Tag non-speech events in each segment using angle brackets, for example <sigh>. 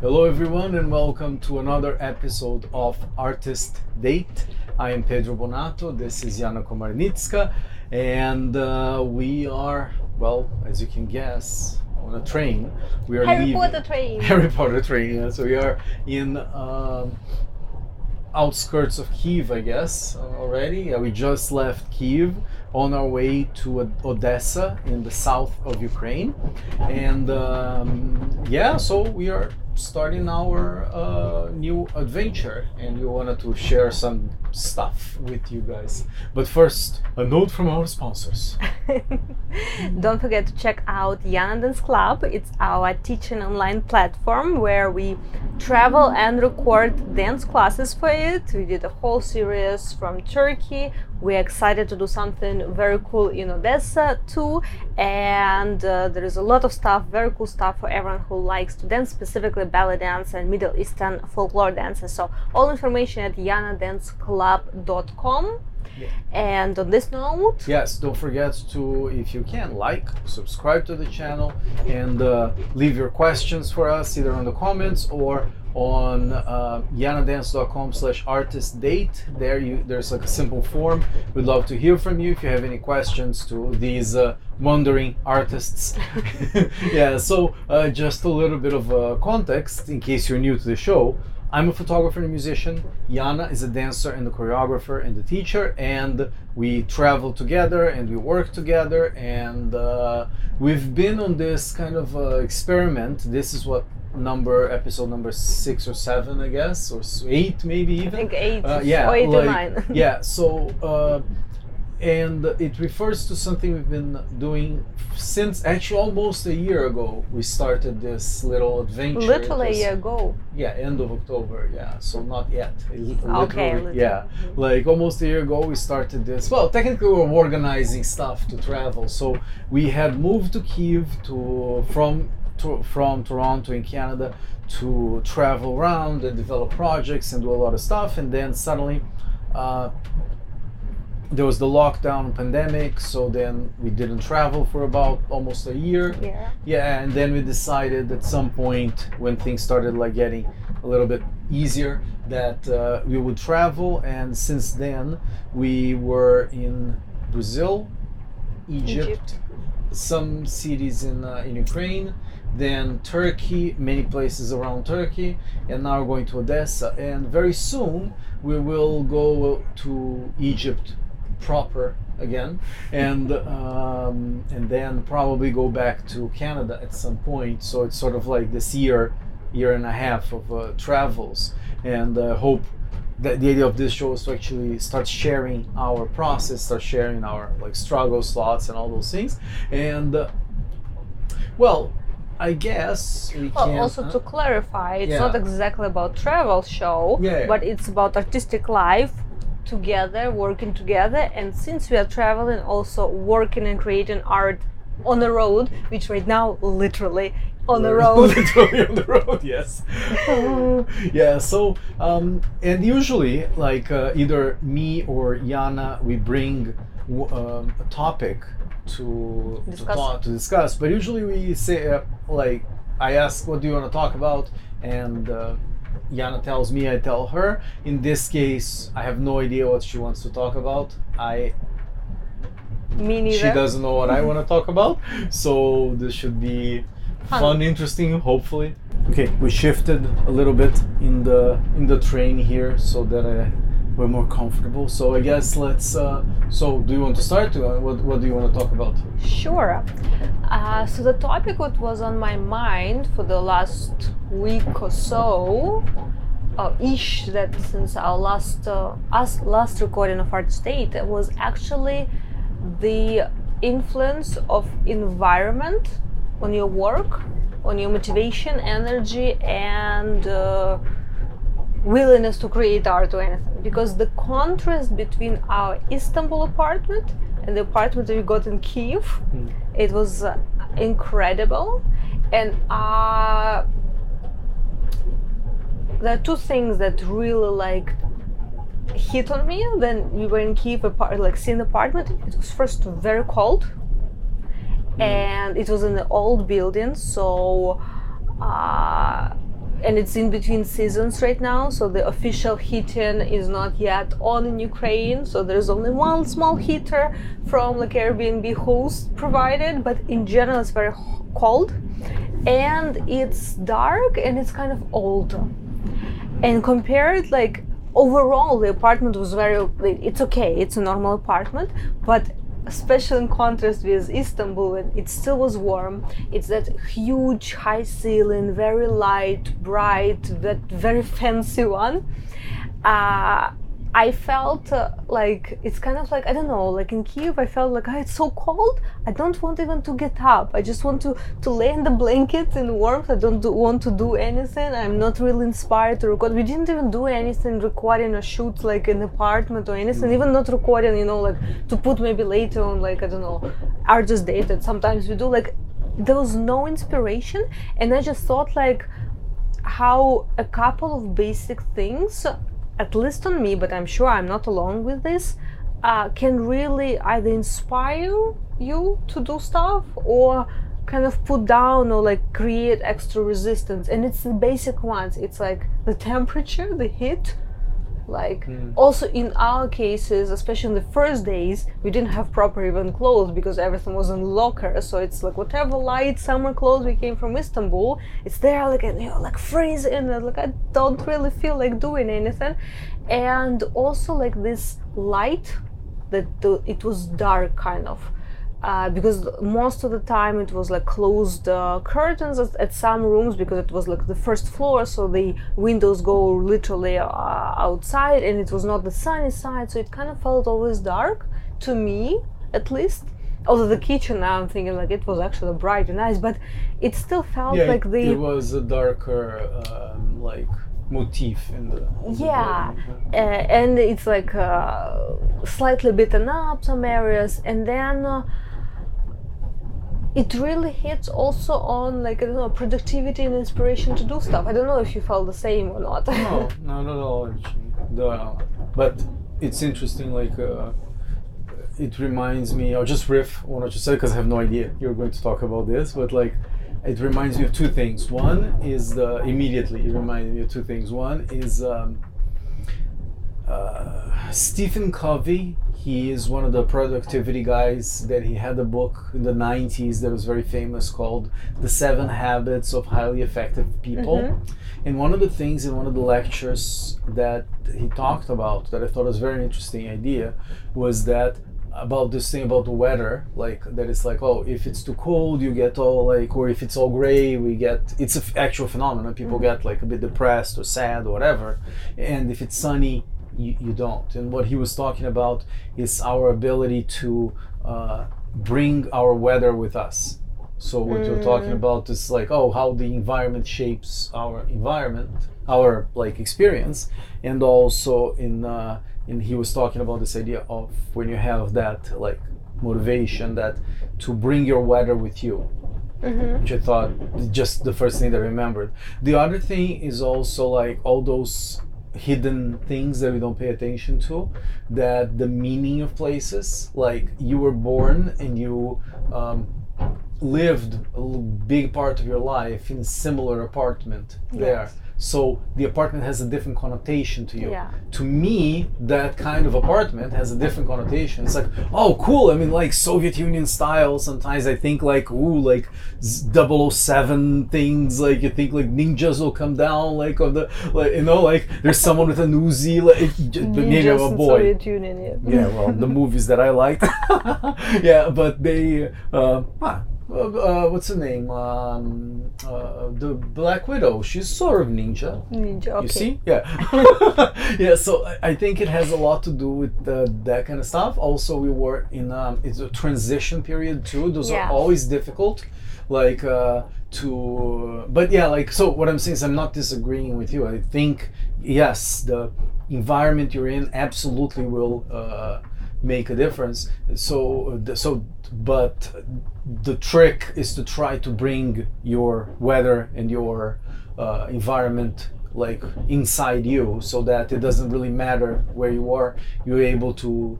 Hello, everyone, and welcome to another episode of Artist Date. I am Pedro Bonato. This is Yana Komarnitska, and uh, we are, well, as you can guess, on a train. We are Harry leaving- Potter train. <laughs> Harry Potter train. Yeah. So we are in um, outskirts of Kiev, I guess, uh, already. Yeah, we just left Kiev on our way to Odessa in the south of Ukraine, and um, yeah, so we are starting our uh, new adventure, and we wanted to share some stuff with you guys. But first, a note from our sponsors. <laughs> Don't forget to check out Yana Dance Club. It's our teaching online platform where we travel and record dance classes for it. We did a whole series from Turkey. We're excited to do something very cool in Odessa too. And uh, there is a lot of stuff, very cool stuff for everyone who likes to dance, specifically ballet dance and Middle Eastern folklore dances. So, all information at yanadanceclub.com. And on this note, Yes, don't forget to, if you can, like, subscribe to the channel, and uh, leave your questions for us either on the comments or on uh, yanadance.com slash artist date. There you there's like a simple form. We'd love to hear from you if you have any questions to these uh, wandering artists. <laughs> <laughs> yeah, so uh, just a little bit of uh, context in case you're new to the show. I'm a photographer and a musician. Yana is a dancer and a choreographer and a teacher, and we travel together and we work together. And uh, we've been on this kind of uh, experiment. This is what number episode number six or seven, I guess, or eight maybe even. I think eight Uh, yeah, or eight or nine. <laughs> yeah. So, uh, and it refers to something we've been doing since actually almost a year ago. We started this little adventure. It Literally a year ago. yeah, end of October. Yeah, so not yet. Okay, yeah, like almost a year ago we started this. Well, technically we were organizing stuff to travel. So we had moved to Kiev to from to, from Toronto in Canada to travel around and develop projects and do a lot of stuff. And then suddenly. Uh, there was the lockdown pandemic, so then we didn't travel for about almost a year. Yeah. Yeah, and then we decided at some point when things started like getting a little bit easier that uh, we would travel, and since then we were in Brazil, Egypt, Egypt. some cities in uh, in Ukraine, then Turkey, many places around Turkey, and now we're going to Odessa, and very soon we will go to Egypt proper again, and um, and then probably go back to Canada at some point. So it's sort of like this year, year and a half of uh, travels, and I hope that the idea of this show is to actually start sharing our process, start sharing our like struggles, thoughts, and all those things, and uh, well. I guess we Well, can. also huh? to clarify, it's Yeah. not exactly about travel show, Yeah, yeah. but it's about artistic life together, working together. And since we are traveling, also working and creating art on the road, which right now literally on the <laughs> road. literally on the road yes <laughs> yeah so um, and usually like uh, either me or yana we bring um, a topic to to, Discuss. talk, to discuss but usually we say uh, like i ask what do you want to talk about and uh, Yana tells me, I tell her. In this case, I have no idea what she wants to talk about. I Me neither. she doesn't know what I want to talk about. So this should be Fun. fun, interesting, hopefully. Okay, we shifted a little bit in the in the train here so that uh, we're more comfortable. So I guess let's. Uh, so do you want to start? What What do you want to talk about? Sure. Uh, so the topic what was on my mind for the last week or so, uh, ish, that since our last uh, us last recording of Artist Date was actually the influence of environment on your work, on your motivation, energy, and uh, willingness to create art or anything. Because the contrast between our Istanbul apartment and the apartment that we got in Kiev, it was uh, incredible. And uh, there are two things that really like hit on me. Then we were in Kiev, apart, like seeing the apartment. It was first very cold, and it was in the old building, so. Uh, and it's in between seasons right now so the official heating is not yet on in ukraine so there's only one small heater from like airbnb host provided but in general it's very cold and it's dark and it's kind of old. And compared like overall the apartment was very it's okay it's a normal apartment but especially in contrast with Istanbul, it still was warm. It's that huge high ceiling, very light, bright, that very <laughs> fancy one. Uh, I felt uh, like it's kind of like I don't know, like in Kiev, I felt like oh, it's so cold. I don't want even to get up. I just want to to lay in the blankets in warmth. I don't do, want to do anything. I'm not really inspired to record. We didn't even do anything recording or shoot like an apartment or anything. Even not recording, you know, like to put maybe later on, like I don't know, artist date that sometimes we do. Like there was no inspiration, and I just thought like how a couple of basic things at least on me, but I'm sure I'm not alone with this, uh, can really either inspire you to do stuff or kind of put down or like create extra resistance. And it's the basic ones. It's like the temperature, the heat, like mm. also in our cases especially in the first days we didn't have proper even clothes because everything was in locker. So it's like whatever light summer clothes we came from istanbul it's there like and you know like freezing and like i don't really feel like doing anything. And also like this light that the, it was dark kind of uh, because most of the time it was like closed uh, curtains at, at, some rooms because it was like the first floor so the windows go literally uh, outside and it was not the sunny side so it kind of felt always dark to me at least. Although the kitchen now i'm thinking like it was actually bright and nice but it still felt yeah, like the it was a darker um, like motif in the yeah uh, and it's like uh, slightly beaten up some areas and then uh, it really hits also on like I don't know productivity and inspiration to do stuff. I don't know if you felt the same or not. no, <laughs> not at all. The, but it's interesting. Like uh, it reminds me. I'll just riff on what you said because I have no idea you're going to talk about this. But like it reminds me of two things. One is the immediately it reminds me of two things. One is um, uh, Stephen Covey he is one of the productivity guys that he had a book in the 90s that was very famous called The Seven Habits of Highly Effective People. Mm-hmm. And one of the things in one of the lectures that he talked about that I thought was a very interesting idea was that about this thing about the weather like that it's like oh if it's too cold you get all like or if it's all gray we get it's an f- actual phenomenon people mm-hmm. get like a bit depressed or sad or whatever and if it's sunny you, you don't. And what he was talking about is our ability to uh, bring our weather with us. So what mm. you're talking mm. about is like, oh, how the environment shapes our environment, our like experience, and also in uh, in he was talking about this idea of when you have that like motivation that to bring your weather with you. Mm-hmm. Which I thought just the first thing that I remembered. The other thing is also like all those hidden things that we don't pay attention to that the meaning of places like you were born and you um, lived a big part of your life in a similar apartment yes. there so the apartment has a different connotation to you. Yeah. to me that kind of apartment has a different connotation. It's like oh cool. I mean like soviet union style. Sometimes i think like ooh like 007 things. Like you think like ninjas will come down like of the like you know like there's someone with a Uzi like but maybe I'm a boy. Soviet Union, yeah. yeah well the movies that i liked <laughs> yeah but they uh, uh, what's her name? Um, uh, the Black Widow. She's sort of ninja. Ninja. Okay. You see? Yeah. <laughs> yeah. So I think it has a lot to do with uh, that kind of stuff. Also, we were in um, it's a transition period too. Those yeah. are always difficult. Like uh, to, but yeah, like so. What I'm saying is, I'm not disagreeing with you. I think yes, the environment you're in absolutely will uh, make a difference. So, so, but the trick is to try to bring your weather and your uh, environment like inside you, so that it doesn't really matter where you are. You're able to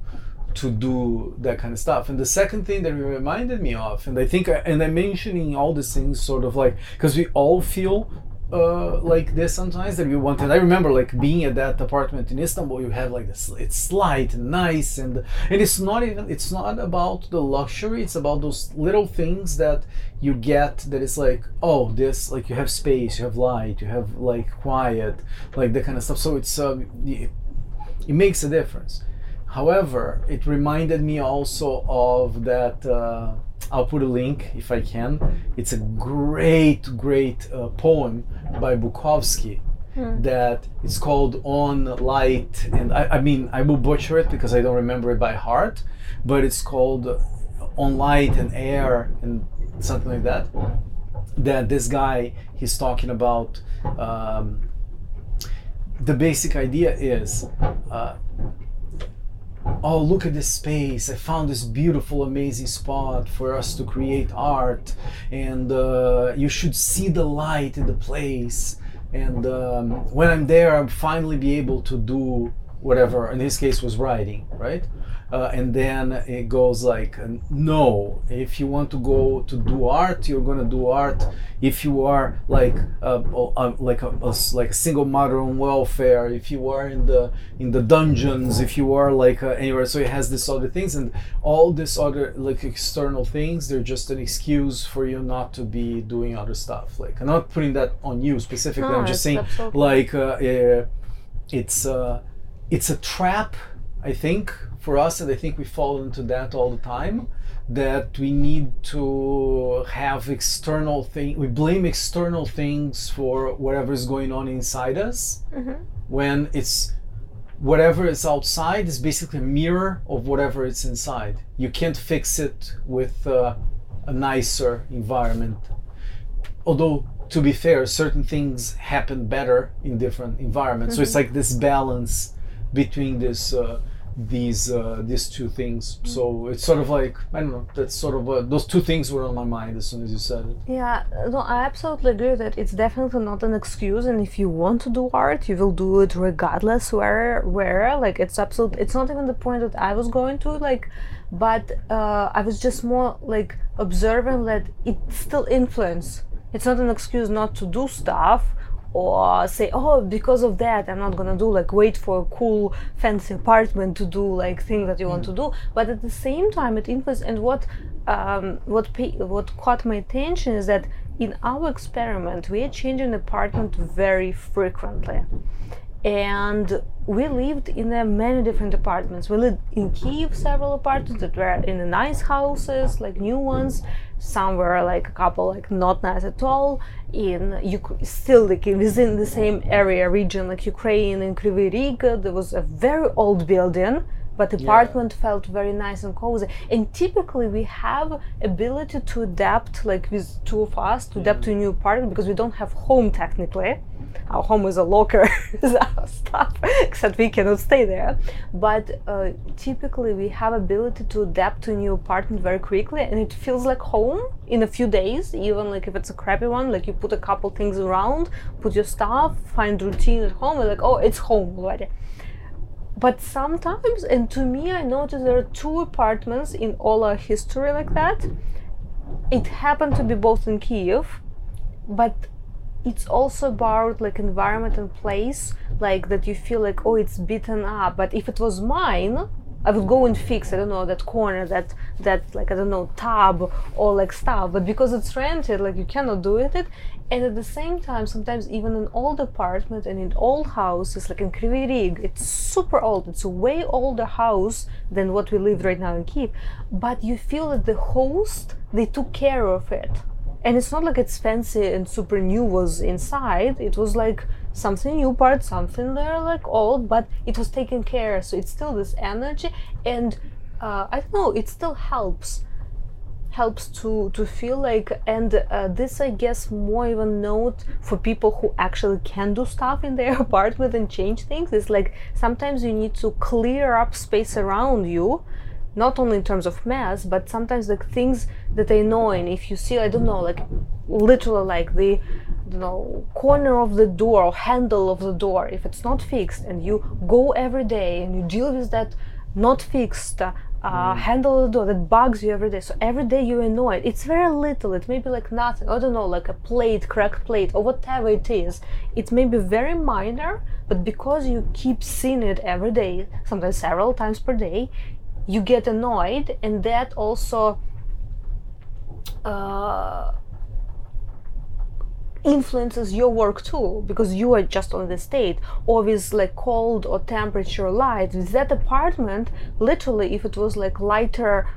to do that kind of stuff. And the second thing that reminded me of, and I think, and I'm mentioning all these things sort of like because we all feel uh, like this sometimes that we wanted. I remember like being at that apartment in Istanbul. You have like this. It's light and nice, and and it's not even. It's not about the luxury. It's about those little things that you get. That is like oh this like you have space, you have light, you have like quiet, like that kind of stuff. So it's um, it, it makes a difference. However, it reminded me also of that. Uh, I'll put a link if I can. It's a great, great uh, poem by Bukowski Hmm. that it's called On Light, and I, I mean I will butcher it because I don't remember it by heart, but it's called On Light and Air and something like that. That this guy he's talking about. Um, the basic idea is. Uh, oh look at this space. I found this beautiful amazing spot for us to create art. And uh, you should see the light in the place. And um, when i'm there i'll finally be able to do whatever in this case was writing right uh, and then it goes like no if you want to go to do art you're going to do art. If you are like uh, uh, like a, a like a single mother on welfare if you are in the in the dungeons if you are like uh, anywhere. So it has this other things and all this other like external things they're just an excuse for you not to be doing other stuff. Like i'm not putting that on you specifically. No, i'm just saying absolutely- like uh, uh, it's uh, it's a trap i think for us and i think we fall into that all the time that we need to have external thing we blame external things for whatever is going on inside us. Mhm. when it's whatever is outside is basically a mirror of whatever is inside. You can't fix it with uh, a nicer environment. Although to be fair certain things happen better in different environments. So it's like this balance between this uh, these uh, these two things so it's sort of like i don't know that's sort of uh, those two things were on my mind as soon as you said it Yeah, no, I absolutely agree that it's definitely not an excuse, and if you want to do art, you will do it regardless where, where. Like it's absolute. It's not even the point that I was going to like, but uh, I was just more like observing that it still influence. It's not an excuse not to do stuff or say oh because of that i'm not gonna do like wait for a cool fancy apartment to do like things that you want to do. But at the same time it influences and what um, what pa- what caught my attention is that in our experiment we are changing apartment very frequently and we lived in uh, many different apartments. We lived in Kiev, several apartments that were in the nice houses, like new ones. Some were like a couple, like not nice at all. In Uk- still like within the same area region, like Ukraine in Kryvyi Rih, there was a very old building. But the apartment felt very nice and cozy. And typically we have ability to adapt, like with two of us, to adapt to a new apartment because we don't have home technically our home is a locker <laughs> stuff <laughs> except we cannot stay there. But uh, typically we have ability to adapt to a new apartment very quickly and it feels like home in a few days even like if it's a crappy one like you put a couple things around put your stuff find routine at home and like oh it's home already. But sometimes and to me i noticed there are two apartments in all our history like that. It happened to be both in kiev but it's also about like environment and place like that you feel like oh it's beaten up. But if it was mine i would go and fix i don't know that corner that that like i don't know tub or like stuff. But because it's rented like you cannot do it. And at the same time sometimes even in old apartment and in old houses like in Kryvyi Rih it's super old. It's a way older house than what we live right now in Kiev but you feel that the host they took care of it and it's not like it's fancy and super new was inside. It was like something new part something there like old but it was taken care. So it's still this energy and uh, i don't know it still helps helps to to feel like and uh, this i guess more even note for people who actually can do stuff in their <laughs> apartment and change things. It's like sometimes you need to clear up space around you not only in terms of mass but sometimes the things that are annoying if you see i don't know like literally like the you know corner of the door or handle of the door if it's not fixed and you go every day and you deal with that not fixed uh, uh, handle the door that bugs you every day. So every day you're annoyed. It's very little. It may be like nothing. I don't know, like a plate, cracked plate, or whatever it is. It may be very minor, but because you keep seeing it every day, sometimes several times per day, you get annoyed, and that also. Uh, influences your work too because you are just on the state with like cold or temperature light with that apartment literally if it was like lighter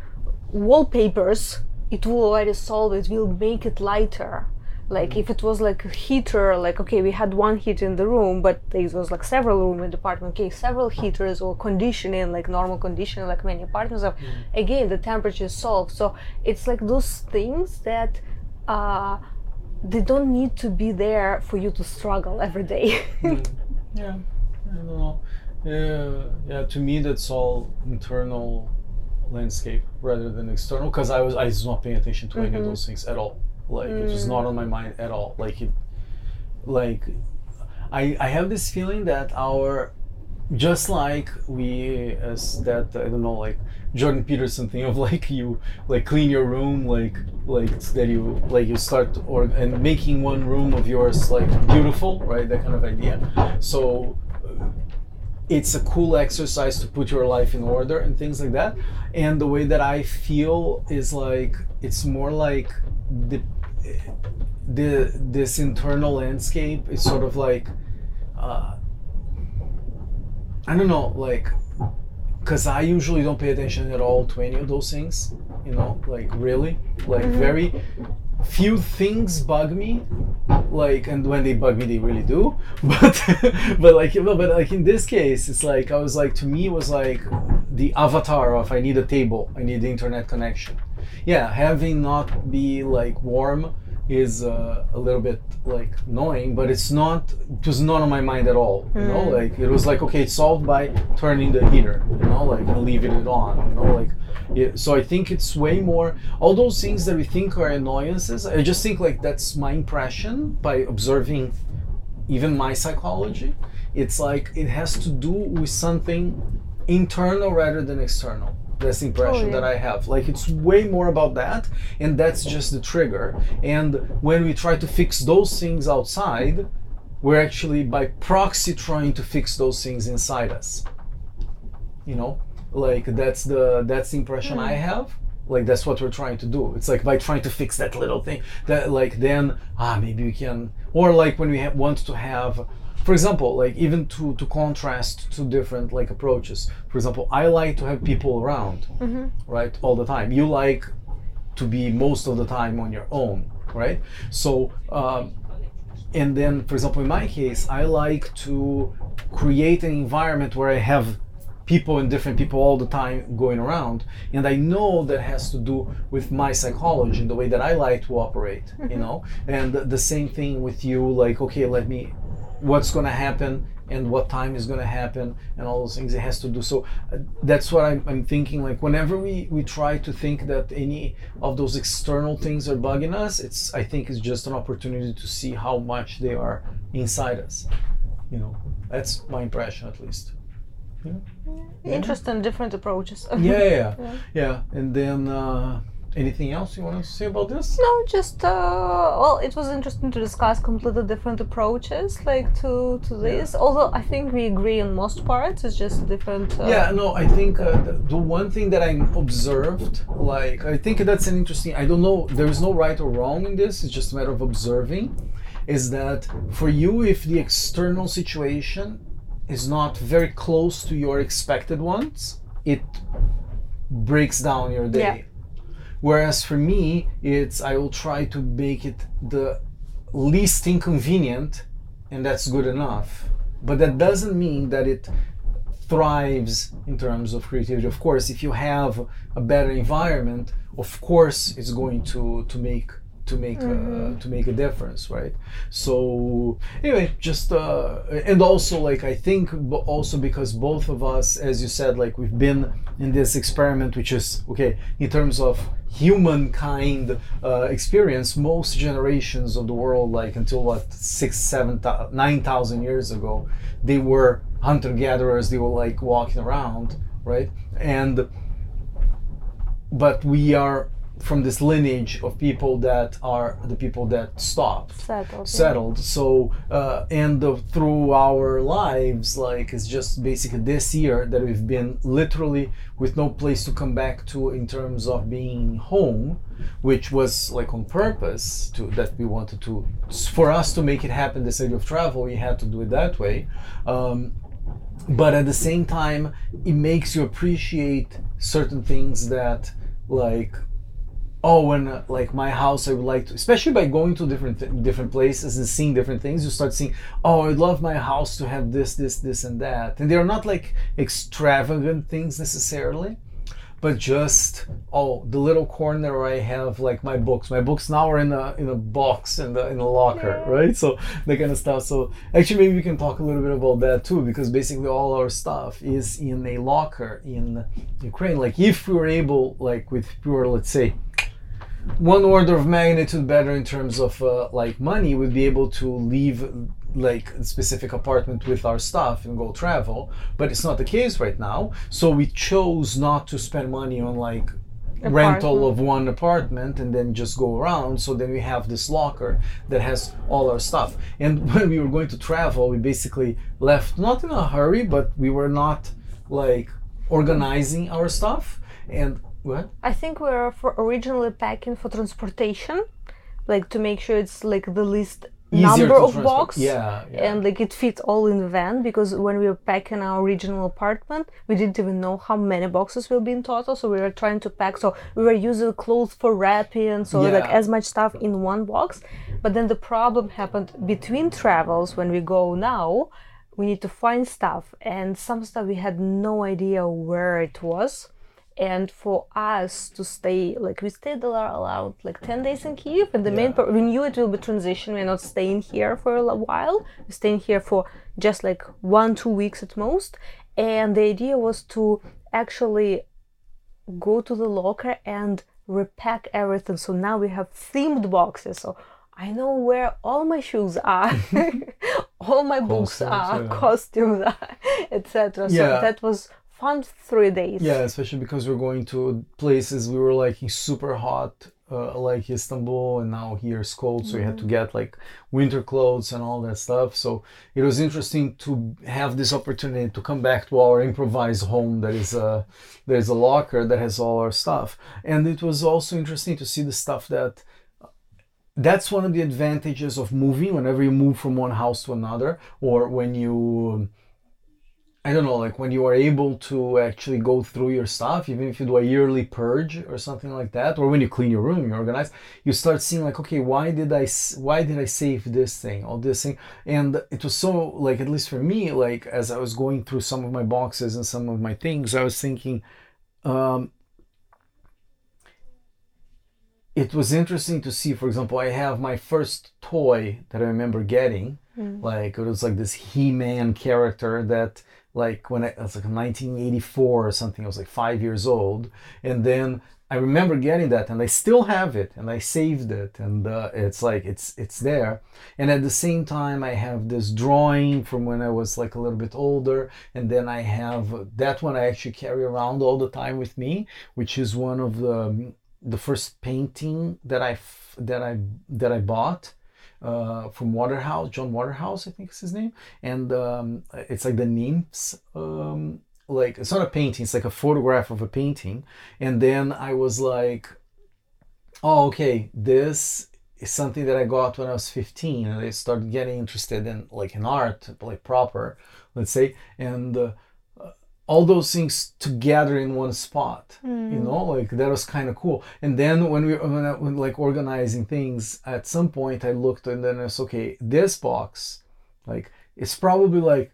wallpapers it will already solve it will make it lighter like if it was like a heater like okay we had one heater in the room but it was like several room in the apartment okay several heaters or conditioning like normal conditioning like many apartments have mm. again the temperature is solved so it's like those things that uh they don't need to be there for you to struggle every day. Mm. <laughs> Yeah, I don't know. Yeah, yeah. To me, that's all internal landscape rather than external. Because I was I was not paying attention to any of mm-hmm. those things at all. Like it was not on my mind at all. Like it, like I I have this feeling that our just like we as that I don't know like Jordan Peterson thing of <laughs> like you like clean your room like like that you like you start or and making one room of yours like beautiful right that kind of idea so it's a cool exercise to put your life in order and things like that. And the way that I feel is like it's more like the the this internal landscape is sort of like uh, I don't know, like, because I usually don't pay attention at all to any of those things, you know, like really, like very few things bug me, like, and when they bug me, they really do. <laughs> But, but like, but like in this case, it's like I was like to me was like the avatar of I need a table, I need internet connection. Yeah, having not be like warm is uh, a little bit like annoying, but it's not. It was not on my mind at all. You know, like it was like okay, it's solved by turning the heater. You know, like and leaving it on. You know, like yeah, so I think it's way more. All those things that we think are annoyances, I just think like that's my impression by observing even my psychology. It's like it has to do with something internal rather than external. That's the impression Oh, yeah. that I have. Like it's way more about that, and that's just the trigger. And when we try to fix those things outside, we're actually by proxy trying to fix those things inside us. You know, like that's the that's the impression I have. Like that's what we're trying to do. It's like by trying to fix that little thing that like then ah maybe we can or like when we ha- want to have for example like even to to contrast two different like approaches. For example i like to have people around right all the time. You like to be most of the time on your own right? So um, and then for example in my case i like to create an environment where i have people and different people all the time going around and i know that has to do with my psychology and the way that i like to operate you know? And the same thing with you like okay let me what's going to happen and what time is going to happen and all those things it has to do. So uh, that's what I'm, I'm thinking like whenever we we try to think that any of those external things are bugging us it's i think it's just an opportunity to see how much they are inside us. You know that's my impression at least. Interesting, different approaches. yeah yeah. Yeah, <laughs> yeah. and then uh, anything else you want to say about this No, just uh, well, it was interesting to discuss completely different approaches, like to to this. Although I think we agree on most parts, it's just different. Uh, yeah no i think uh, the, the one thing that i observed like i think that's an interesting i don't know there is no right or wrong in this it's just a matter of observing is that for you if the external situation is not very close to your expected ones it breaks down your day Yeah. Whereas for me it's i will try to make it the least inconvenient and that's good enough. But that doesn't mean that it thrives in terms of creativity. Of course if you have a better environment of course it's going to to make to make uh, to make a difference right? So anyway just uh, and also like i think also because both of us as you said like we've been in this experiment which is okay in terms of humankind uh, experience most generations of the world like until what six seven nine thousand years ago they were hunter gatherers they were like walking around right? And but we are from this lineage of people that are the people that stopped Settled. yeah. settled so uh, and the, through our lives like it's just basically this year that we've been literally with no place to come back to in terms of being home which was like on purpose to that we wanted to for us to make it happen this idea of travel we had to do it that way um, but at the same time it makes you appreciate certain things that like oh and uh, like my house i would like to especially by going to different th- different places and seeing different things you start seeing oh i'd love my house to have this this this and that. And they're not like extravagant things necessarily but just oh the little corner where i have like my books. My books now are in a in a box in the in a locker Yeah. right? So that kind of stuff. So actually maybe we can talk a little bit about that too because basically all our stuff is in a locker in ukraine. Like if we were able like with pure let's say one order of magnitude better in terms of uh, like money we'd be able to leave like a specific apartment with our stuff and go travel but it's not the case right now. So we chose not to spend money on like rental of one apartment and then just go around. So then we have this locker that has all our stuff. And <laughs> when we were going to travel we basically left not in a hurry but we were not like organizing our stuff. And what I think we were for originally packing for transportation, like to make sure it's like the least Easier number of box. Yeah, yeah. And like it fits all in the van because when we were packing our original apartment, we didn't even know how many boxes will be in total. So we were trying to pack. So we were using clothes for wrapping, so like as much stuff in one box. But then the problem happened between travels when we go now. We need to find stuff, and some stuff we had no idea where it was and for us to stay like we stayed around like 10 days in kiev and the main part we knew it will be transition we're not staying here for a while. We're staying here for just like one two weeks at most. And the idea was to actually go to the locker and repack everything. So now we have themed boxes. So i know where all my shoes are <laughs> <laughs> all my books Costumes, are yeah. costumes are <laughs> etc so Yeah. that was fun three days. Yeah, especially because we're going to places we were like super hot, uh, like Istanbul, and now here it's cold, so we had to get like winter clothes and all that stuff. So it was interesting to have this opportunity to come back to our improvised home that is a there's a locker that has all our stuff, and it was also interesting to see the stuff that that's one of the advantages of moving. Whenever you move from one house to another or when you I don't know, like when you are able to actually go through your stuff, even if you do a yearly purge or something like that, or when you clean your room, you organize, you start seeing like, okay, why did I, why did I save this thing or this thing? And it was so like, at least for me, like as I was going through some of my boxes and some of my things, I was thinking, um, it was interesting to see, for example, I have my first toy that I remember getting, like it was like this He-Man character that like when I, it was like 1984 or something, I was like five years old, and then I remember getting that, and I still have it, and I saved it, and uh, it's like it's it's there, and at the same time I have this drawing from when I was like a little bit older, and then I have that one I actually carry around all the time with me, which is one of the the first painting that I that I that I bought uh, from Waterhouse, John Waterhouse, I think is his name, and um, it's like the nymphs. Um, like it's not a painting; it's like a photograph of a painting. And then I was like, "Oh, okay, this is something that I got when I was 15, and I started getting interested in like in art, like proper, let's say, and." Uh, all those things together in one spot you hmm. know like that was kind of cool. And then when we when, I, when like organizing things at some point i looked and then it's okay this box like it's probably like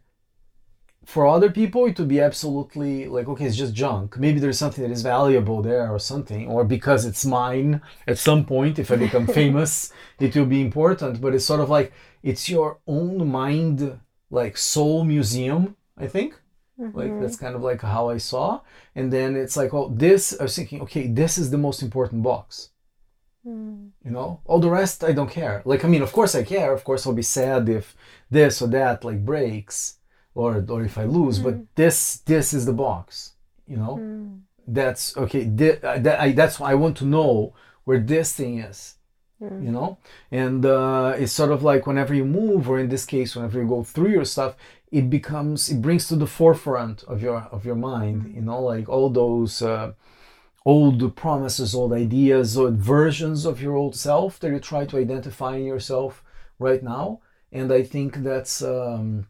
for other people it would be absolutely like okay it's just junk. Maybe there's something that is valuable there or something or because it's mine at some point if i become <laughs> famous it will be important. But it's sort of like it's your own mind like soul museum i think like that's kind of like how I saw. And then it's like, oh, this I was thinking, okay, this is the most important box. You know, all the rest I don't care. Like, I mean, of course I care. Of course I'll be sad if this or that like breaks or or if I lose. But this this is the box. You know, that's okay. Uh, that, I, that's why I want to know where this thing is. Mm. You know, and uh, it's sort of like whenever you move, or in this case, whenever you go through your stuff, it becomes it brings to the forefront of your of your mind. You know, like all those. Uh, old promises, old ideas, old versions of your old self that you try to identify in yourself right now. And I think that's um,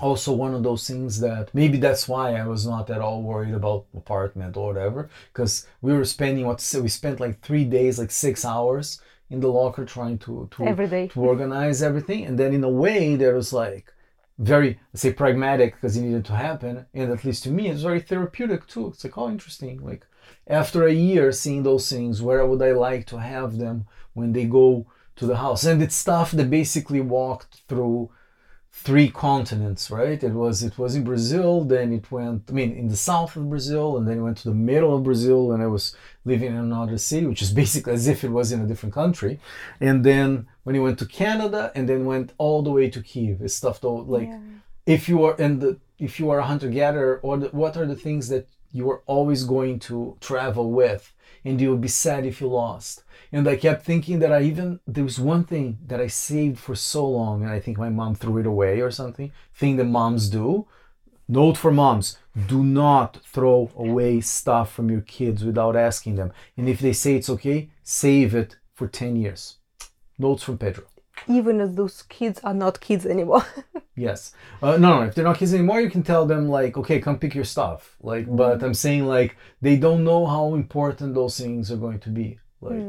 also one of those things that maybe that's why I was not at all worried about apartment or whatever, because we were spending what we spent like three days, like six hours in the locker trying to to, Every day. to organize everything, and then in a way there was like very let's say pragmatic because it needed to happen, and at least to me it's very therapeutic too. It's like oh interesting, like after a year seeing those things, where would I like to have them when they go to the house? And it's stuff that basically walked through three continents, right? It was it was in Brazil, then it went I mean in the south of Brazil, and then it went to the middle of Brazil and I was living in another city, which is <laughs> basically as if it was in a different country. And then when he went to Canada and then went all the way to Kiev. It's stuff though like Yeah. if you are in the, if you are a hunter gatherer or the, what are the things that you are always going to travel with and you would be sad if you lost and i kept thinking that i even there was one thing that i saved for so long and i think my mom threw it away or something thing that moms do note for moms do not throw away stuff from your kids without asking them and if they say it's okay save it for 10 years notes from pedro Even if those kids are not kids anymore. <laughs> Yes. Uh, no, no. If they're not kids anymore, you can tell them like, okay, come pick your stuff. Like, but I'm saying like they don't know how important those things are going to be. Like,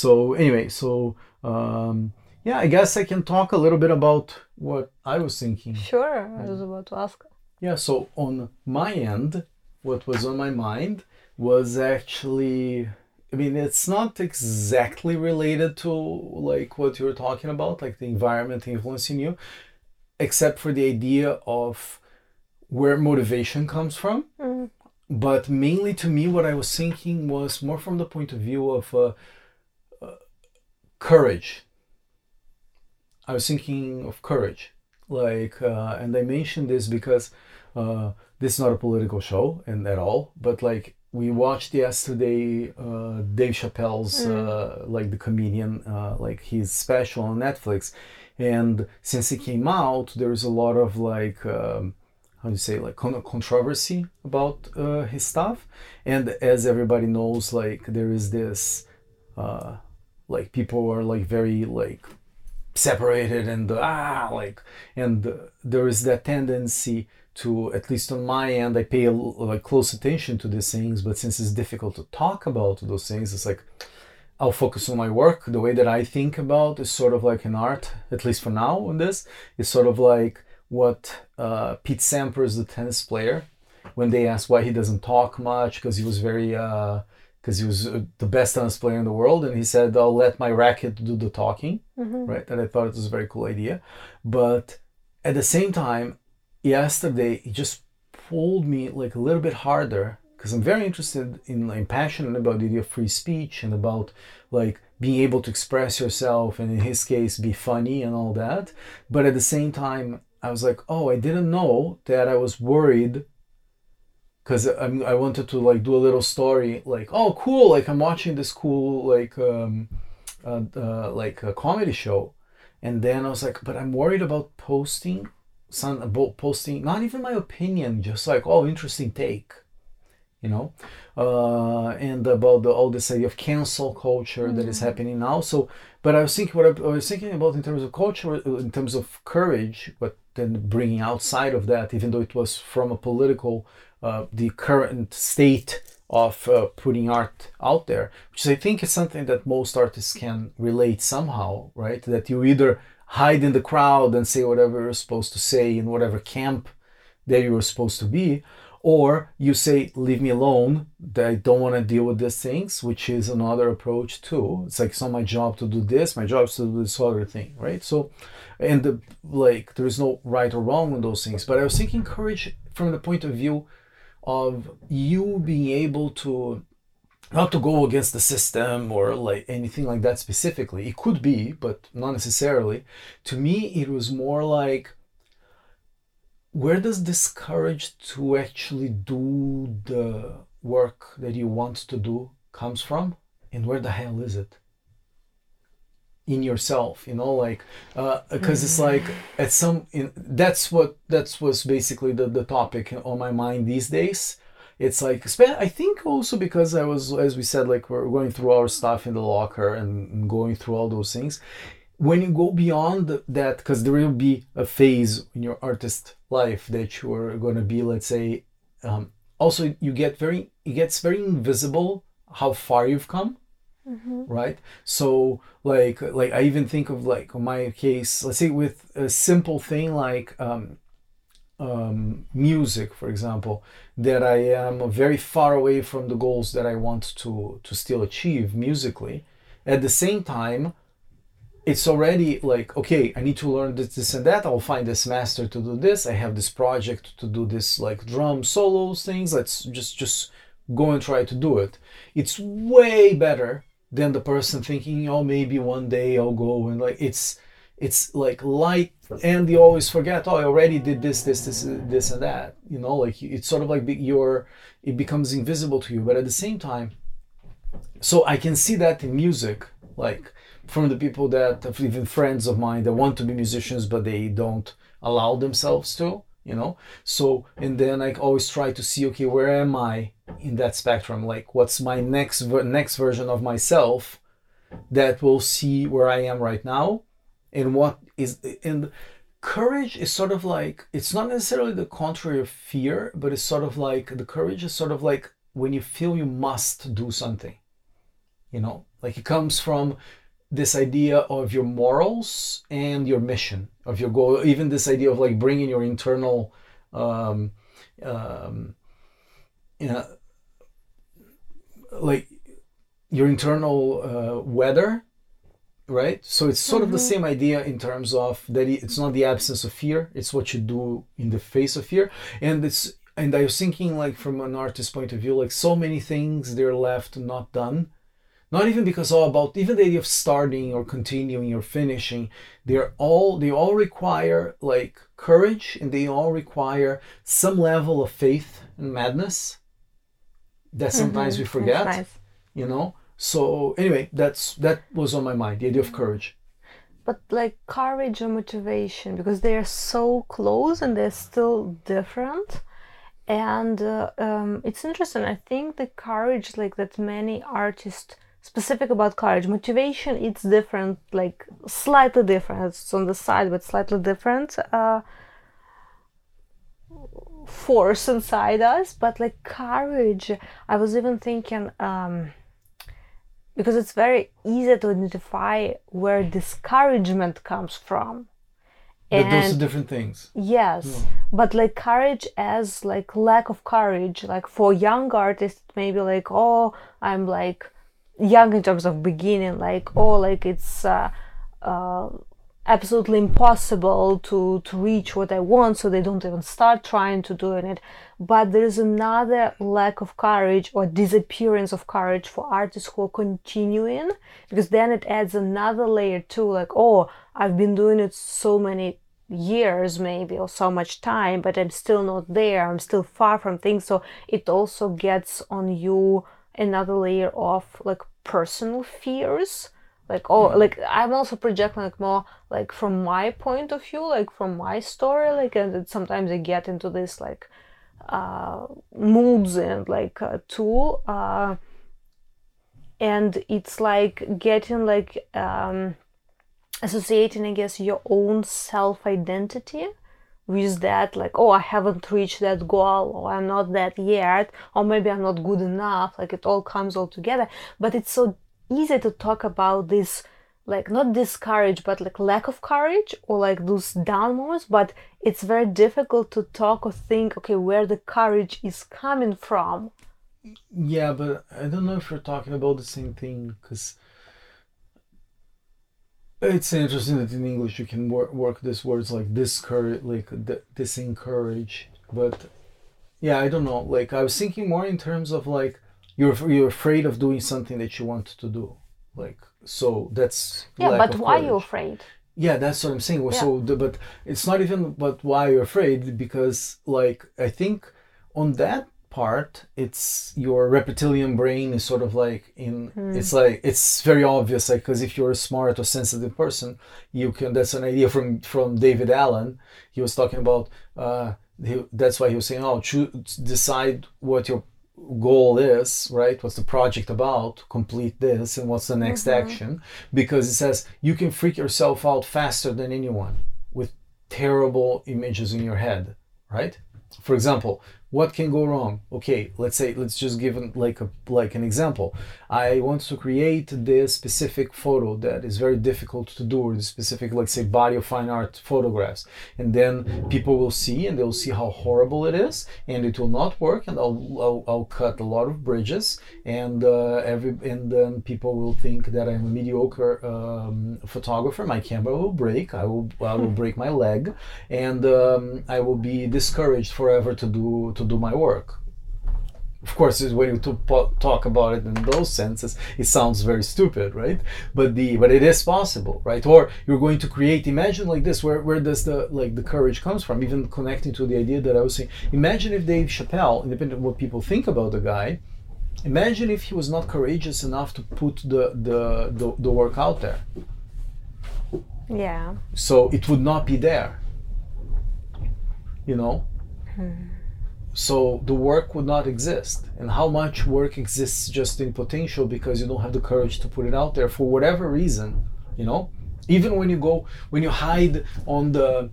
so anyway, so um, yeah, I guess I can talk a little bit about what I was thinking. sure, I was about to ask. Yeah. So on my end, what was on my mind was actually. I mean, it's not exactly related to like what you were talking about, like the environment influencing you, except for the idea of where motivation comes from. Mm. But mainly to me, what I was thinking was more from the point of view of uh, uh, courage. I was thinking of courage. Like, uh, and I mentioned this because uh, this is not a political show and at all, but like we watched yesterday uh, Dave Chappelle's, uh, like the comedian, uh, like his special on Netflix. And since it came out, there's a lot of like, um, how do you say, like con- controversy about uh, his stuff. And as everybody knows, like there is this, uh, like people are like very like separated and ah like and there is that tendency to at least on my end i pay a, like close attention to these things but since it's difficult to talk about those things it's like i'll focus on my work the way that i think about is sort of like an art at least for now on this is sort of like what uh, pete sampras the tennis player when they asked why he doesn't talk much because he was very uh because he was uh, the best tennis player in the world and he said i'll let my racket do the talking right? And I thought it was a very cool idea. But at the same time, yesterday it just pulled me like a little bit harder because I'm very interested in, I'm passionate about the idea of free speech and about like being able to express yourself and in his case be funny and all that. But at the same time, I was like, oh, I didn't know that I was worried because I wanted to like do a little story like, oh, cool, like I'm watching this cool like um, uh, uh, like a comedy show, and then I was like, but I'm worried about posting some about posting not even my opinion, just like oh, interesting take, you know, uh, and about the, all this idea of cancel culture that is happening now. So, but I was thinking what I, I was thinking about in terms of culture, in terms of courage, but then bringing outside of that, even though it was from a political, uh, the current state of uh, putting art out there, which I think is something that most artists can relate somehow, right? That you either hide in the crowd and say whatever you're supposed to say in whatever camp that you were supposed to be, or you say, Leave me alone, that I don't want to deal with these things, which is another approach too. It's like, it's not my job to do this, my job is to do this other thing, right? So, and the, like, there is no right or wrong in those things, but I was thinking courage from the point of view of you being able to not to go against the system or like anything like that specifically. It could be but not necessarily. To me it was more like where does this courage to actually do the work that you want to do comes from? And where the hell is it? In yourself you know like because uh, it's like at some in, that's what that's was basically the, the topic on my mind these days it's like i think also because i was as we said like we're going through our stuff in the locker and going through all those things when you go beyond that because there will be a phase in your artist life that you're going to be let's say um, also you get very it gets very invisible how far you've come mm-hmm. right so like like i even think of like my case let's say with a simple thing like um, um, music for example that i am very far away from the goals that i want to to still achieve musically. At the same time it's already like okay i need to learn this, this and that. I'll find this master to do this. I have this project to do this like drum solos things. Let's just just go and try to do it. It's way better than the person thinking oh maybe one day i'll go and like it's it's like light and you always forget oh i already did this this this this and that. You know like it's sort of like your it becomes invisible to you. But at the same time so i can see that in music like from the people that even friends of mine that want to be musicians but they don't allow themselves to you know? So and then i always try to see okay where am i in that spectrum? Like what's my next next version of myself that will see where i am right now and what is and courage is sort of like it's not necessarily the contrary of fear but it's sort of like the courage is sort of like when you feel you must do something you know? Like it comes from this idea of your morals and your mission of your goal even this idea of like bringing your internal um, um, you know, like your internal uh, weather right so it's sort mm-hmm. of the mm-hmm. same idea in terms of that it's not the absence of fear it's what you do in the face of fear and it's and i was thinking like from an artist's point of view like so many things they're left not done not even because all about even the idea of starting or continuing or finishing they're all they all require like courage and they all require some level of faith and madness that sometimes mm-hmm. we forget nice. you know so anyway that's that was on my mind the idea of courage. But like courage and motivation because they are so close and they're still different. And uh, um, it's interesting i think the courage like that many artists specific about courage motivation it's different like slightly different. It's on the side but slightly different uh, force inside us. But like courage i was even thinking um, because it's very easy to identify where discouragement comes from and those are different things yes yeah. but like courage as like lack of courage like for young artists maybe like oh i'm like young in terms of beginning like oh like it's uh, uh, absolutely impossible to to reach what i want so they don't even start trying to doing it. But there is another lack of courage or disappearance of courage for artists who are continuing because then it adds another layer too like oh i've been doing it so many years maybe or so much time but i'm still not there. I'm still far from things. So it also gets on you another layer of like personal fears like oh like i'm also projecting like more like from my point of view like from my story like and sometimes i get into this like uh moods and like uh, too uh and it's like getting like um associating i guess your own self identity with that like oh i haven't reached that goal or i'm not that yet or maybe i'm not good enough like it all comes all together. But it's so easy to talk about this like not discourage but like lack of courage or like those down moments but it's very difficult to talk or think okay where the courage is coming from yeah but i don't know if we're talking about the same thing because it's interesting that in English you can work, work these words like discourage, like disencourage. But yeah, I don't know. Like I was thinking more in terms of like you're you're afraid of doing something that you want to do. Like so that's yeah. But why are you afraid? Yeah, that's what I'm saying. Yeah. So, the, but it's not even but why you're afraid because like I think on that part it's your reptilian brain is sort of like in it's like it's very obvious like because if you're a smart or sensitive person you can that's an idea from from david allen he was talking about uh he, that's why he was saying oh choose decide what your goal is right what's the project about complete this and what's the next mm-hmm. action? Because it says you can freak yourself out faster than anyone with terrible images in your head right? For example what can go wrong? Okay let's say let's just give an, like a like an example. I want to create this specific photo that is very difficult to do or the specific let's say body of fine art photographs. And then people will see and they'll see how horrible it is and it will not work and i'll i'll, I'll cut a lot of bridges and uh, every and then people will think that i'm a mediocre um, photographer. My camera will break. I will i will break my leg. And um, i will be discouraged forever to do to do my work. Of course when you to po- talk about it in those senses it sounds very stupid right? But the but it is possible right? Or you're going to create imagine like this where where does the like the courage comes from? Even connecting to the idea that i was saying imagine if dave chappelle independent of what people think about the guy imagine if he was not courageous enough to put the the the, the work out there. Yeah. so it would not be there. You know hmm. So the work would not exist. And how much work exists just in potential because you don't have the courage to put it out there for whatever reason you know? Even when you go when you hide on the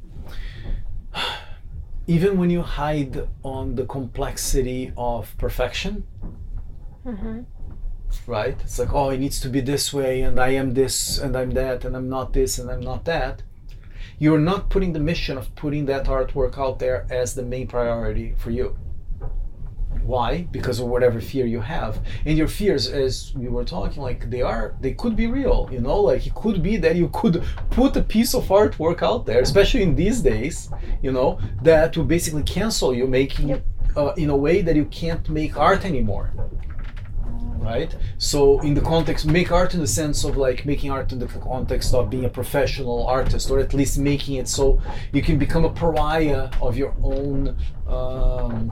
<sighs> even when you hide on the complexity of perfection mm-hmm. right? It's like oh it needs to be this way and i am this and i'm that and i'm not this and i'm not that you're not putting the mission of putting that artwork out there as the main priority for you. Why? Because of whatever fear you have. And your fears as we were talking like they are they could be real you know? Like it could be that you could put a piece of artwork out there especially in these days you know that will basically cancel you making Yep. uh, in a way that you can't make art anymore right? So in the context make art in the sense of like making art in the context of being a professional artist or at least making it so you can become a pariah of your own um,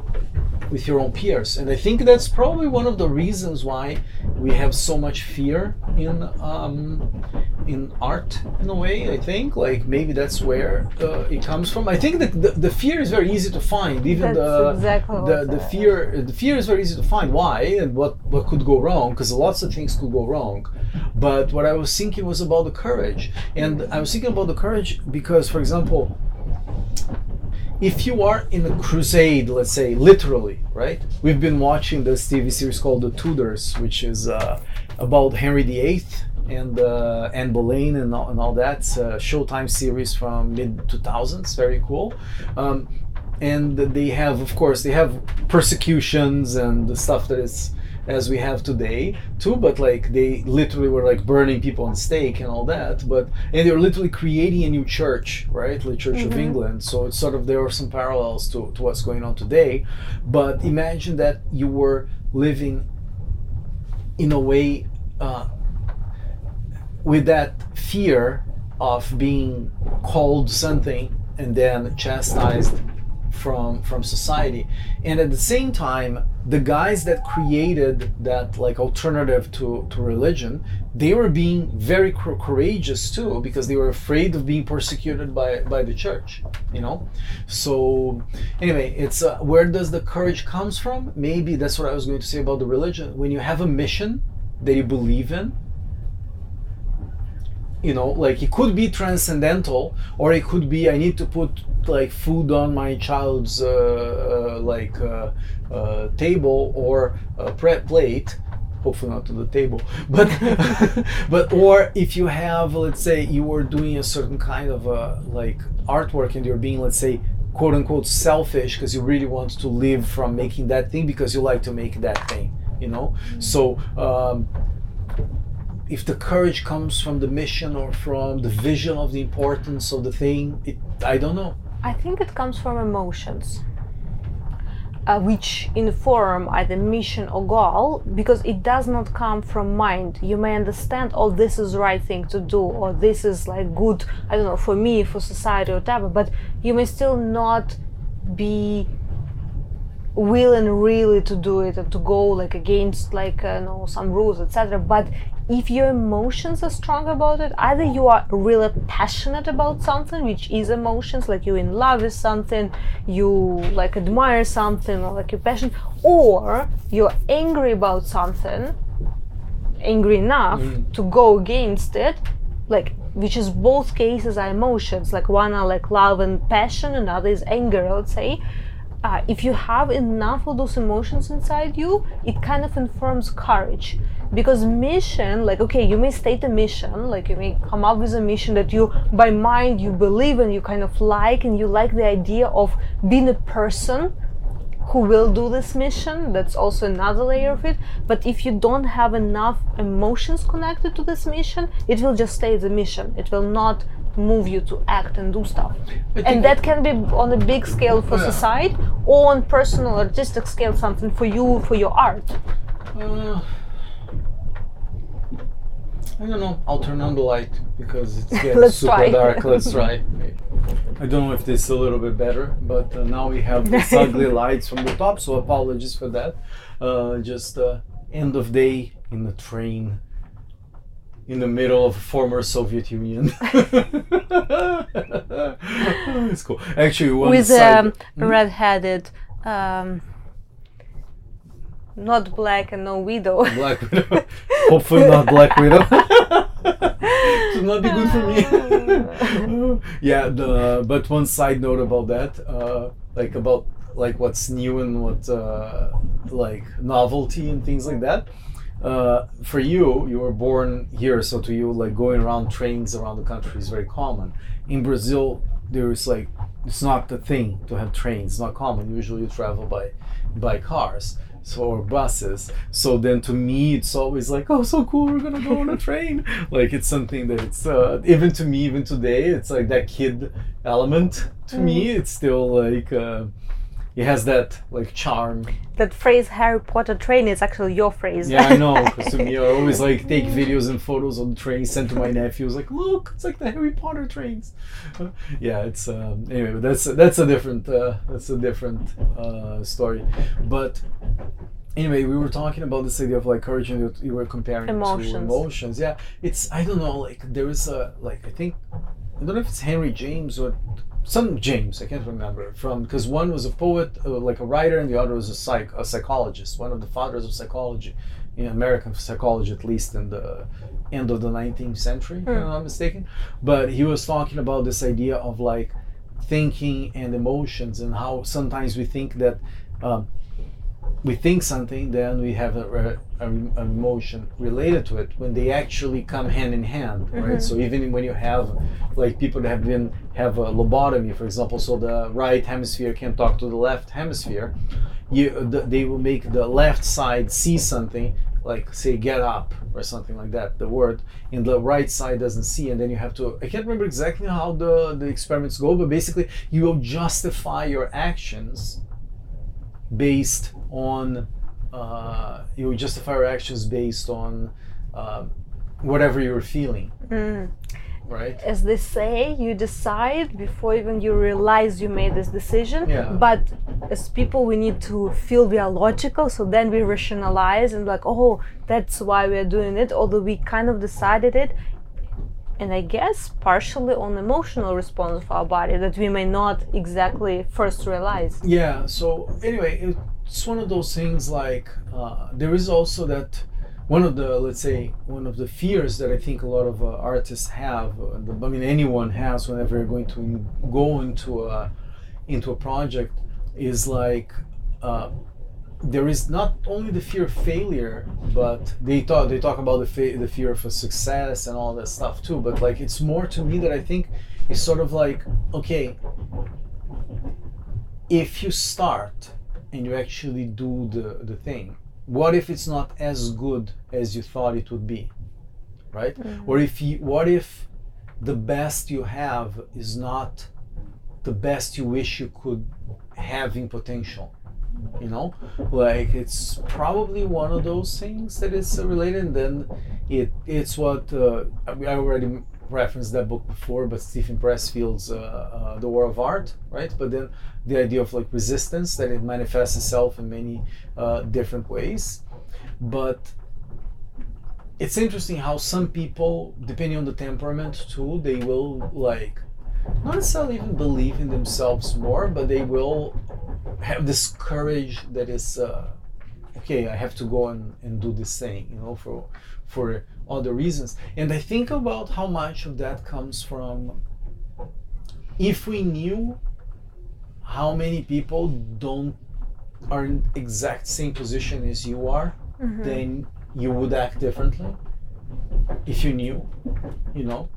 with your own peers. And i think that's probably one of the reasons why we have so much fear in um, in art in a way i think. Like maybe that's where uh, it comes from. I think that the, the fear is very easy to find. Even That's the exactly the, the fear the fear is very easy to find. Why? And what what could go wrong? Because lots of things could go wrong. But what i was thinking was about the courage. And i was thinking about the courage because for example if you are in a crusade let's say literally right? We've been watching this tv series called the tudors which is uh, about henry viii and uh, Anne Boleyn and all, and all that. Showtime series from mid 2000s very cool. Um, and they have of course they have persecutions and the stuff that is as we have today too but like they literally were like burning people on stake and all that but and they're literally creating a new church right? The church of england. So it's sort of there are some parallels to, to what's going on today but imagine that you were living in a way uh, with that fear of being called something and then chastised from from society. And at the same time the guys that created that like alternative to, to religion they were being very cour- courageous too because they were afraid of being persecuted by by the church you know? So anyway it's uh, where does the courage comes from? Maybe that's what i was going to say about the religion. When you have a mission that you believe in you know like it could be transcendental or it could be i need to put like food on my child's uh, uh, like uh, uh, table or plate. Hopefully not to the table. <laughs> But <laughs> but or if you have let's say you were doing a certain kind of uh, like artwork and you're being let's say quote unquote selfish because you really want to live from making that thing because you like to make that thing you know? So um, if the courage comes from the mission or from the vision of the importance of the thing it i don't know I think it comes from emotions, uh, which inform either mission or goal, because it does not come from mind. You may understand, oh, this is the right thing to do, or this is like good, I don't know, for me, for society, or whatever, but you may still not be willing really to do it and to go like against like uh, you know some rules etc but if your emotions are strong about it either you are really passionate about something which is emotions like you're in love with something you like admire something or like you're passionate or you're angry about something angry enough to go against it like which is both cases are emotions. Like one are like love and passion and other is anger let's say. Uh, if you have enough of those emotions inside you it kind of informs courage because mission like okay you may state a mission like you may come up with a mission that you by mind you believe and you kind of like and you like the idea of being a person who will do this mission. That's also another layer of it. But if you don't have enough emotions connected to this mission it will just stay the mission. It will not move you to act and do stuff. And that can be on a big scale for Yeah. society or on personal artistic scale something for you for your art. Uh, I don't know. I'll turn on the light because it's <laughs> getting Let's super try. dark. Let's try. <laughs> I don't know if this is a little bit better, but uh, now we have these <laughs> ugly lights from the top, so apologies for that. Uh, just uh, end of day in the train in the middle of former Soviet Union. it's cool. Actually, one with side, um, red-headed um, not black and no widow <laughs> Black Widow. Hopefully not Black Widow. <laughs> it would not be good for me. <laughs> yeah, the but one side note about that, uh, like about like what's new and what uh, like novelty and things like that. Uh, for you, you were born here, so to you, like going around trains around the country is very common. In Brazil, there is like it's not the thing to have trains. It's not common. Usually, you travel by by cars so or buses. So then to me it's always like oh so cool we're gonna go on a train. <laughs> Like it's something that it's uh, even to me even today it's like that kid element to me it's still like uh, it has that like charm. That phrase harry potter train is actually your phrase. Yeah i know because to me i <laughs> always like take videos and photos on the train send to my nephews like look it's like the harry potter trains. <laughs> Yeah it's um, anyway but that's that's a different uh, that's a different uh, story. But anyway we were talking about this idea of like courage and you- were comparing to Emotions. emotions. Yeah it's i don't know like there is a like i think i don't know if it's henry james or some James, I can't remember from because one was a poet, uh, like a writer, and the other was a psych, a psychologist, one of the fathers of psychology, in American psychology, at least in the end of the 19th century, if I'm not mistaken. But he was talking about this idea of like thinking and emotions, and how sometimes we think that um, we think something, then we have a, a, a, an emotion related to it when they actually come hand in hand, right? Mm-hmm. So even when you have like people that have been have a lobotomy, for example, so the right hemisphere can talk to the left hemisphere, you the, they will make the left side see something like say get up or something like that the word and the right side doesn't see and then you have to i can't remember exactly how the the experiments go but basically you will justify your actions based on uh, you justify your actions based on uh, whatever you're feeling. Mm. right? As they say you decide before even you realize you made this decision. Yeah. but as people we need to feel we are logical. So then we rationalize and like oh that's why we're doing it. Although we kind of decided it. And i guess partially on emotional response of our body that we may not exactly first realize. Yeah. So anyway, it's one of those things. Like uh, there is also that one of the let's say one of the fears that I think a lot of uh, artists have. Uh, the, I mean, anyone has whenever you're going to go into a into a project is like. Uh, there is not only the fear of failure, but they talk they talk about the fa- the fear of success and all that stuff too. But like it's more to me that I think it's sort of like okay, if you start and you actually do the, the thing, what if it's not as good as you thought it would be? Right? Or if you what if the best you have is not the best you wish you could have in potential? You know? Like it's probably one of those things that is related and then it it's what uh, I already referenced that book before, but Steven Pressfield's uh, uh, The War of Art, right? But then the idea of like resistance that it manifests itself in many uh, different ways. But it's interesting how some people, depending on the temperament too, they will like not necessarily even believe in themselves more, but they will have this courage that is uh, okay. I have to go and, and do this thing, you know, for for other reasons. And I think about how much of that comes from if we knew how many people don't are in exact same position as you are, Mhm. then you would act differently. If you knew, you know,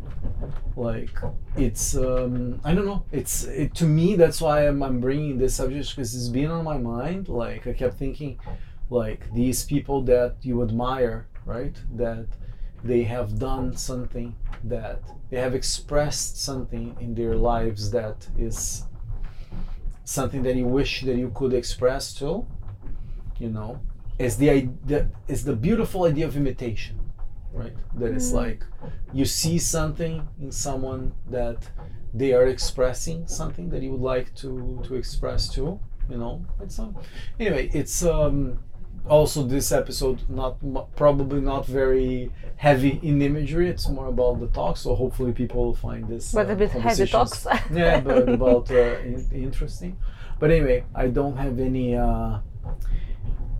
like it's um, I don't know. It's it, to me that's why I'm, I'm bringing this subject because it's been on my mind. Like I kept thinking, like these people that you admire, right? That they have done something that they have expressed something in their lives that is something that you wish that you could express too you know it's the idea is the beautiful idea of imitation right that it's Mm. like you see something in someone that they are expressing something that you would like to to express too you know it's um, anyway it's um also this episode not probably not very heavy in imagery it's more about the talk so hopefully people will find this But uh, a bit heavy talks. <laughs> yeah but about uh, in, interesting but anyway i don't have any uh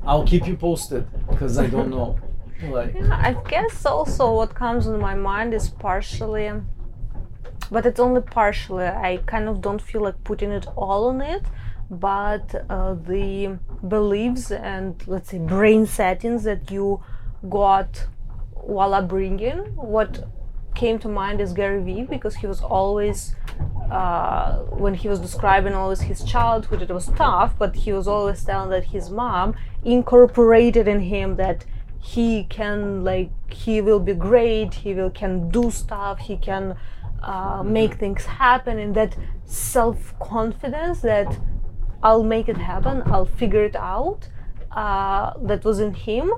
i'll keep you posted because i don't know <laughs> like Yeah, I guess also what comes in my mind is partially, but it's only partially. I kind of don't feel like putting it all on it, but uh, the beliefs and let's say brain settings that you got while upbringing. What came to mind is Gary Vee because he was always uh, when he was describing always his childhood, it was tough, but he was always telling that his mom incorporated in him that he can like he will be great, he will can do stuff, he can uh, make things happen, and that self confidence that I'll make it happen, I'll figure it out. Uh, that was in him.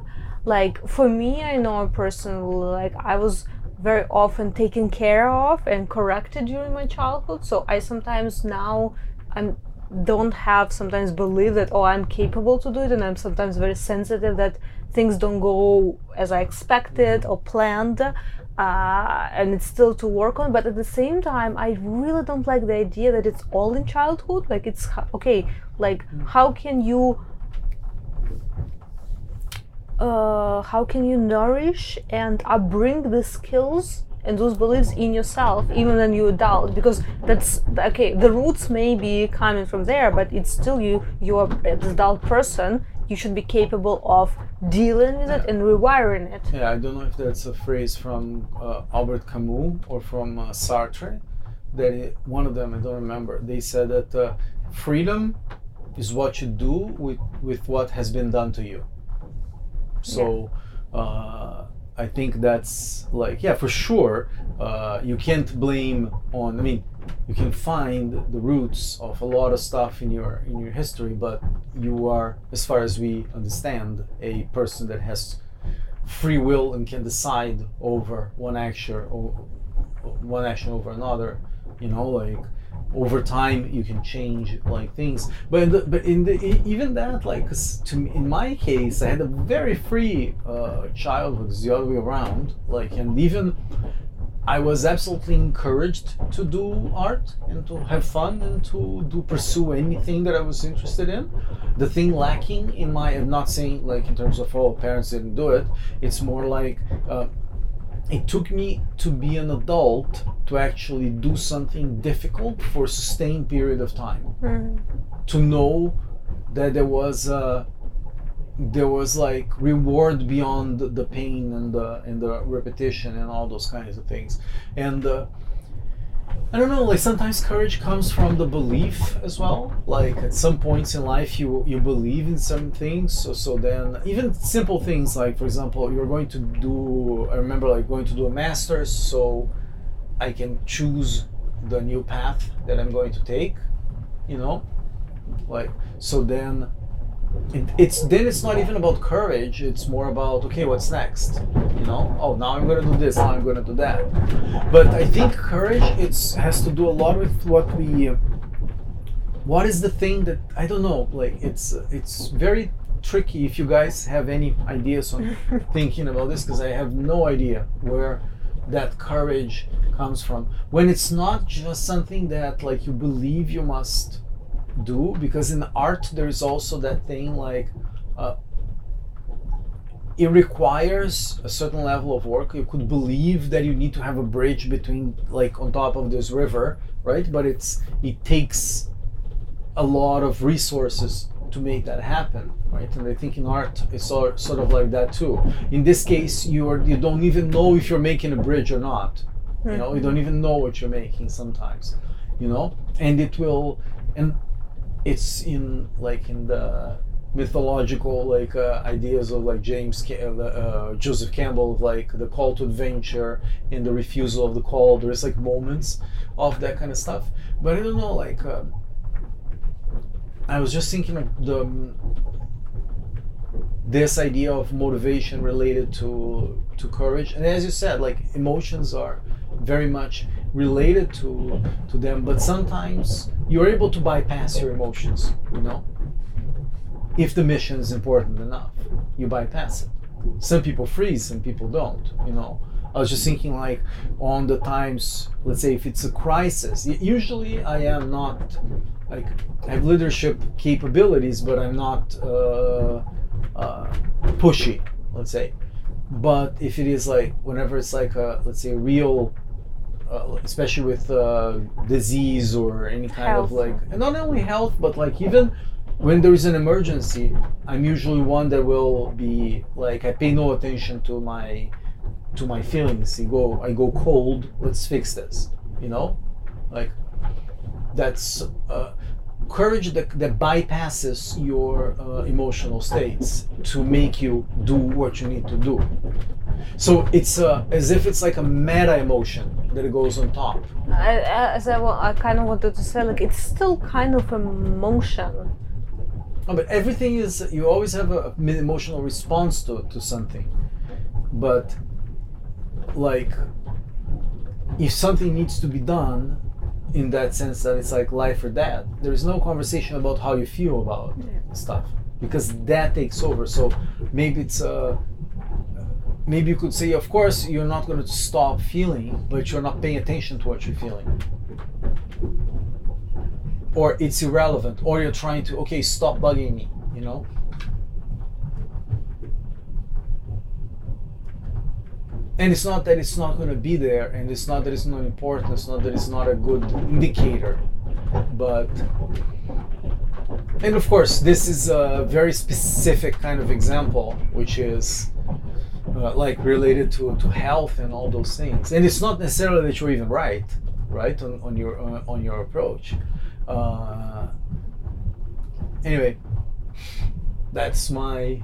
Like for me, I know personally, like I was very often taken care of and corrected during my childhood. So I sometimes now I'm don't have sometimes believe that oh I'm capable to do it, and I'm sometimes very sensitive that things don't go as I expected or planned. Uh, and it's still to work on but at the same time i really don't like the idea that it's all in childhood. Like it's okay like how can you uh, how can you nourish and upbring the skills and those beliefs in yourself even when you adult? Because that's okay the roots may be coming from there but it's still you you're an adult person you should be capable of dealing with it and rewiring it Yeah, I don't know if that's a phrase from uh, Albert Camus or from uh, Sartre. That it, one of them, I don't remember. They said that uh, freedom is what you do with with what has been done to you. So uh, I think that's like yeah, for sure. Uh, you can't blame on. I mean, you can find the roots of a lot of stuff in your in your history, but you are, as far as we understand, a person that has free will and can decide over one action or one action over another. You know, like over time you can change like things. But the, but in the even that, like 'cause to me, in my case, I had a very free uh, childhood. The other way around. Like and even. I was absolutely encouraged to do art and to have fun and to do pursue anything that I was interested in. The thing lacking in my, I'm not saying like in terms of oh parents didn't do it. It's more like uh, it took me to be an adult to actually do something difficult for a sustained period of time. Mhm. To know that there was uh, there was like reward beyond the- pain and the and the repetition and all those kinds of things. And uh, I don't know like sometimes courage comes from the belief as well. Like at some points in life you you believe in some things so so then even simple things like for example you're going to do I remember like going to do a master's so I can choose the new path that I'm going to take you know? Like so then it, it's then it's not even about courage it's more about okay what's next? You know? Oh now i'm gonna do this now i'm gonna do that. But i think courage it's has to do a lot with what we what is the thing that i don't know like it's it's very tricky if you guys have any ideas on <laughs> thinking about this because i have no idea where that courage comes from. When it's not just something that like you believe you must do because in art there is also that thing like uh, it requires a certain level of work. You could believe that you need to have a bridge between like on top of this river right? But it's it takes a lot of resources to make that happen right? And i think in art it's sort sort of like that too. In this case you are you don't even know if you're making a bridge or not. You know you don't even know what you're making sometimes you know? And it will and it's in like in the mythological like uh, ideas of like James Ca- uh, uh, Joseph Campbell of like the call to adventure and the refusal of the call. There's like moments of that kind of stuff. But I don't know like um, I was just thinking of the this idea of motivation related to to courage. And as you said like emotions are very much related to to them. But sometimes you're able to bypass your emotions you know? If the mission is important enough you bypass it. Some people freeze some people don't you know? I was just thinking like on the times let's say if it's a crisis usually i am not like i have leadership capabilities but i'm not uh, uh, pushy let's say. But if it is like whenever it's like a let's say a real uh, especially with uh, disease or any kind Health. of like and not only health but like even when there is an emergency i'm usually one that will be like i pay no attention to my to my feelings i go i go cold let's fix this you know like that's uh, courage that, that bypasses your uh, emotional states to make you do what you need to do. So it's uh, as if it's like a meta emotion that goes on top. I, as I, wa- I kind of wanted to say, like it's still kind of emotion. No, but everything is you always have a an emotional response to to something. But like if something needs to be done in that sense that it's like life or death. There is no conversation about how you feel about stuff because that takes over. So maybe it's uh maybe you could say of course you're not going to stop feeling but you're not paying attention to what you're feeling. Or it's irrelevant or you're trying to okay stop bugging me you know and it's not that it's not going to be there and it's not that it's not important it's not that it's not a good indicator but and of course this is a very specific kind of example which is uh, like related to, to health and all those things. And it's not necessarily that you're even right right on, on your uh, on your approach. Uh, anyway that's my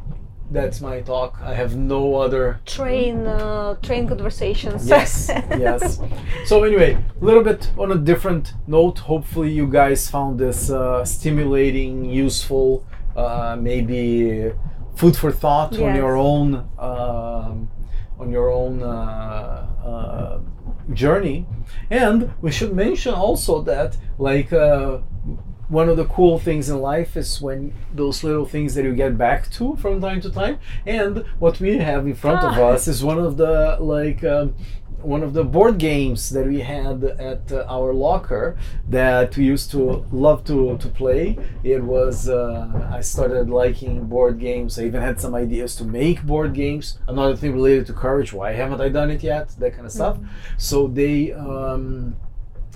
that's my talk. I have no other Train, uh, train conversations. yes <laughs> yes. So anyway a little bit on a different note. Hopefully you guys found this uh, stimulating useful uh, maybe food for thought on your own um, on your own uh, uh, journey. And we should mention also that like uh, one of the cool things in life is when those little things that you get back to from time to time. And what we have in front of Ah. us is one of the like um, one of the board games that we had at uh, our locker that we used to love to, to play. It was uh, i started liking board games. I even had some ideas to make board games. Another thing related to courage why haven't i done it yet? That kind of stuff. So they um,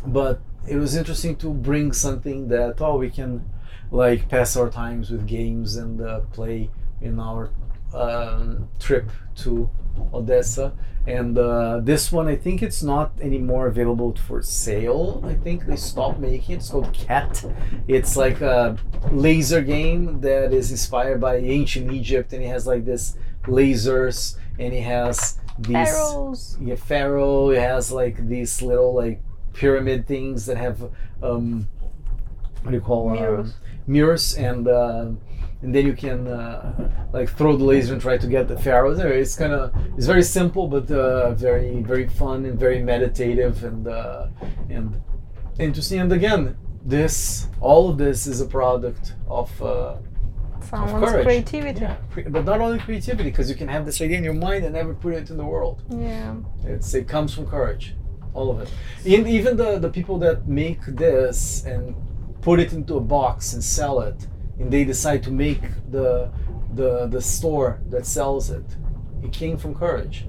but it was interesting to bring something that oh we can like pass our times with games and uh, play in our um, trip to Odessa. And uh, this one I think it's not anymore available for sale. I think they stopped making it. It's called Khet. It's like a laser game that is inspired by ancient Egypt and it has like this lasers and it has these yeah, pharaoh. It has like these little like pyramid things that have um, what do you call um, Mirrors. mirrors, and uh, and then you can uh, like throw the laser and try to get the pharaohs there it's kind of it's very simple but uh, very very fun and very meditative and uh, and interesting and again this all of this is a product of uh, Someone's courage. creativity. yeah, but not only creativity because you can have this idea in your mind and never put it in the world Yeah. it's it comes from courage, all of it. And even the the people that make this and put it into a box and sell it, and they decide to make the the the store that sells it, it came from courage.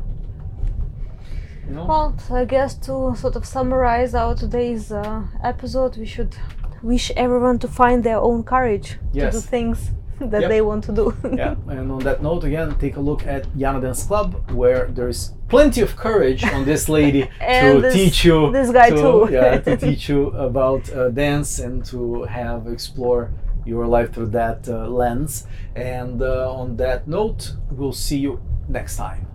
You know? Well, I guess to sort of summarize our today's uh, episode, we should wish everyone to find their own courage to do things <laughs> that Yep. they want to do. yeah. <laughs> And on that note, again, take a look at Yana Dance Club, where there's plenty of courage on this lady <laughs> to this- teach you. this guy to, too. yeah, to teach you about uh, dance and to have explore your life through that uh, lens. And uh, on that note, we'll see you next time.